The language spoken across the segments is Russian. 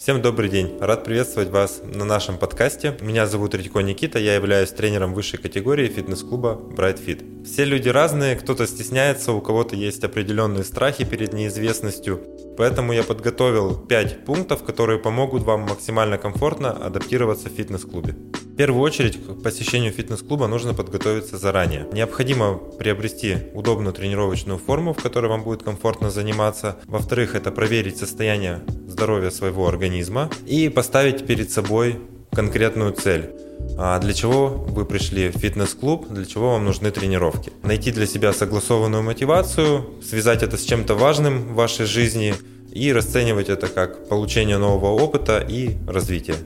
Всем добрый день. Рад приветствовать вас на нашем подкасте. Меня зовут Редько Никита, я являюсь тренером высшей категории фитнес-клуба Bright Fit. Все люди разные, кто-то стесняется, у кого-то есть определенные страхи перед неизвестностью. Поэтому я подготовил 5 пунктов, которые помогут вам максимально комфортно адаптироваться в фитнес-клубе. Первую очередь к посещению фитнес-клуба нужно подготовиться заранее. Необходимо приобрести удобную тренировочную форму, в которой вам будет комфортно заниматься. Во-вторых, это проверить состояние здоровья своего организма и поставить перед собой конкретную цель. А для чего вы пришли в фитнес-клуб, для чего вам нужны тренировки. Найти для себя согласованную мотивацию, связать это с чем-то важным в вашей жизни и расценивать это как получение нового опыта и развитие.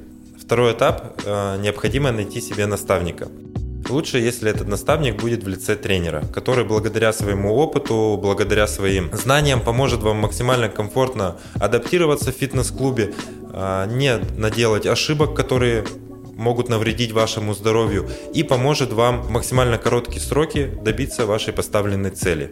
Второй этап э, – необходимо найти себе наставника. Лучше, если этот наставник будет в лице тренера, который благодаря своему опыту, благодаря своим знаниям поможет вам максимально комфортно адаптироваться в фитнес-клубе, э, не наделать ошибок, которые могут навредить вашему здоровью и поможет вам в максимально короткие сроки добиться вашей поставленной цели.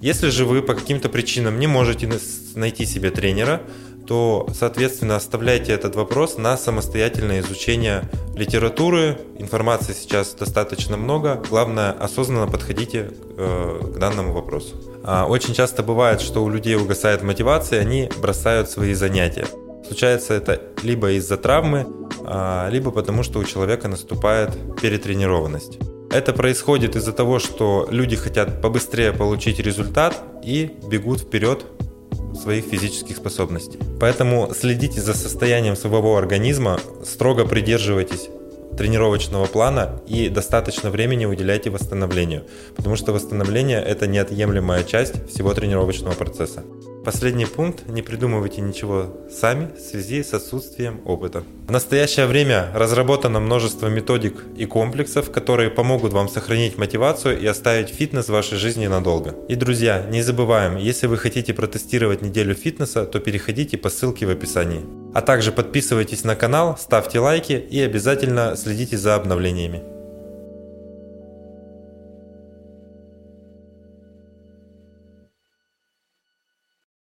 Если же вы по каким-то причинам не можете найти себе тренера, то, соответственно, оставляйте этот вопрос на самостоятельное изучение литературы. Информации сейчас достаточно много. Главное, осознанно подходите э, к данному вопросу. А, очень часто бывает, что у людей угасает мотивация, они бросают свои занятия. Случается это либо из-за травмы, а, либо потому, что у человека наступает перетренированность. Это происходит из-за того, что люди хотят побыстрее получить результат и бегут вперед своих физических способностей. Поэтому следите за состоянием своего организма, строго придерживайтесь тренировочного плана и достаточно времени уделяйте восстановлению, потому что восстановление – это неотъемлемая часть всего тренировочного процесса. Последний пункт – не придумывайте ничего сами в связи с отсутствием опыта. В настоящее время разработано множество методик и комплексов, которые помогут вам сохранить мотивацию и оставить фитнес в вашей жизни надолго. И, друзья, не забываем, если вы хотите протестировать неделю фитнеса, то переходите по ссылке в описании. А также подписывайтесь на канал, ставьте лайки и обязательно следите за обновлениями.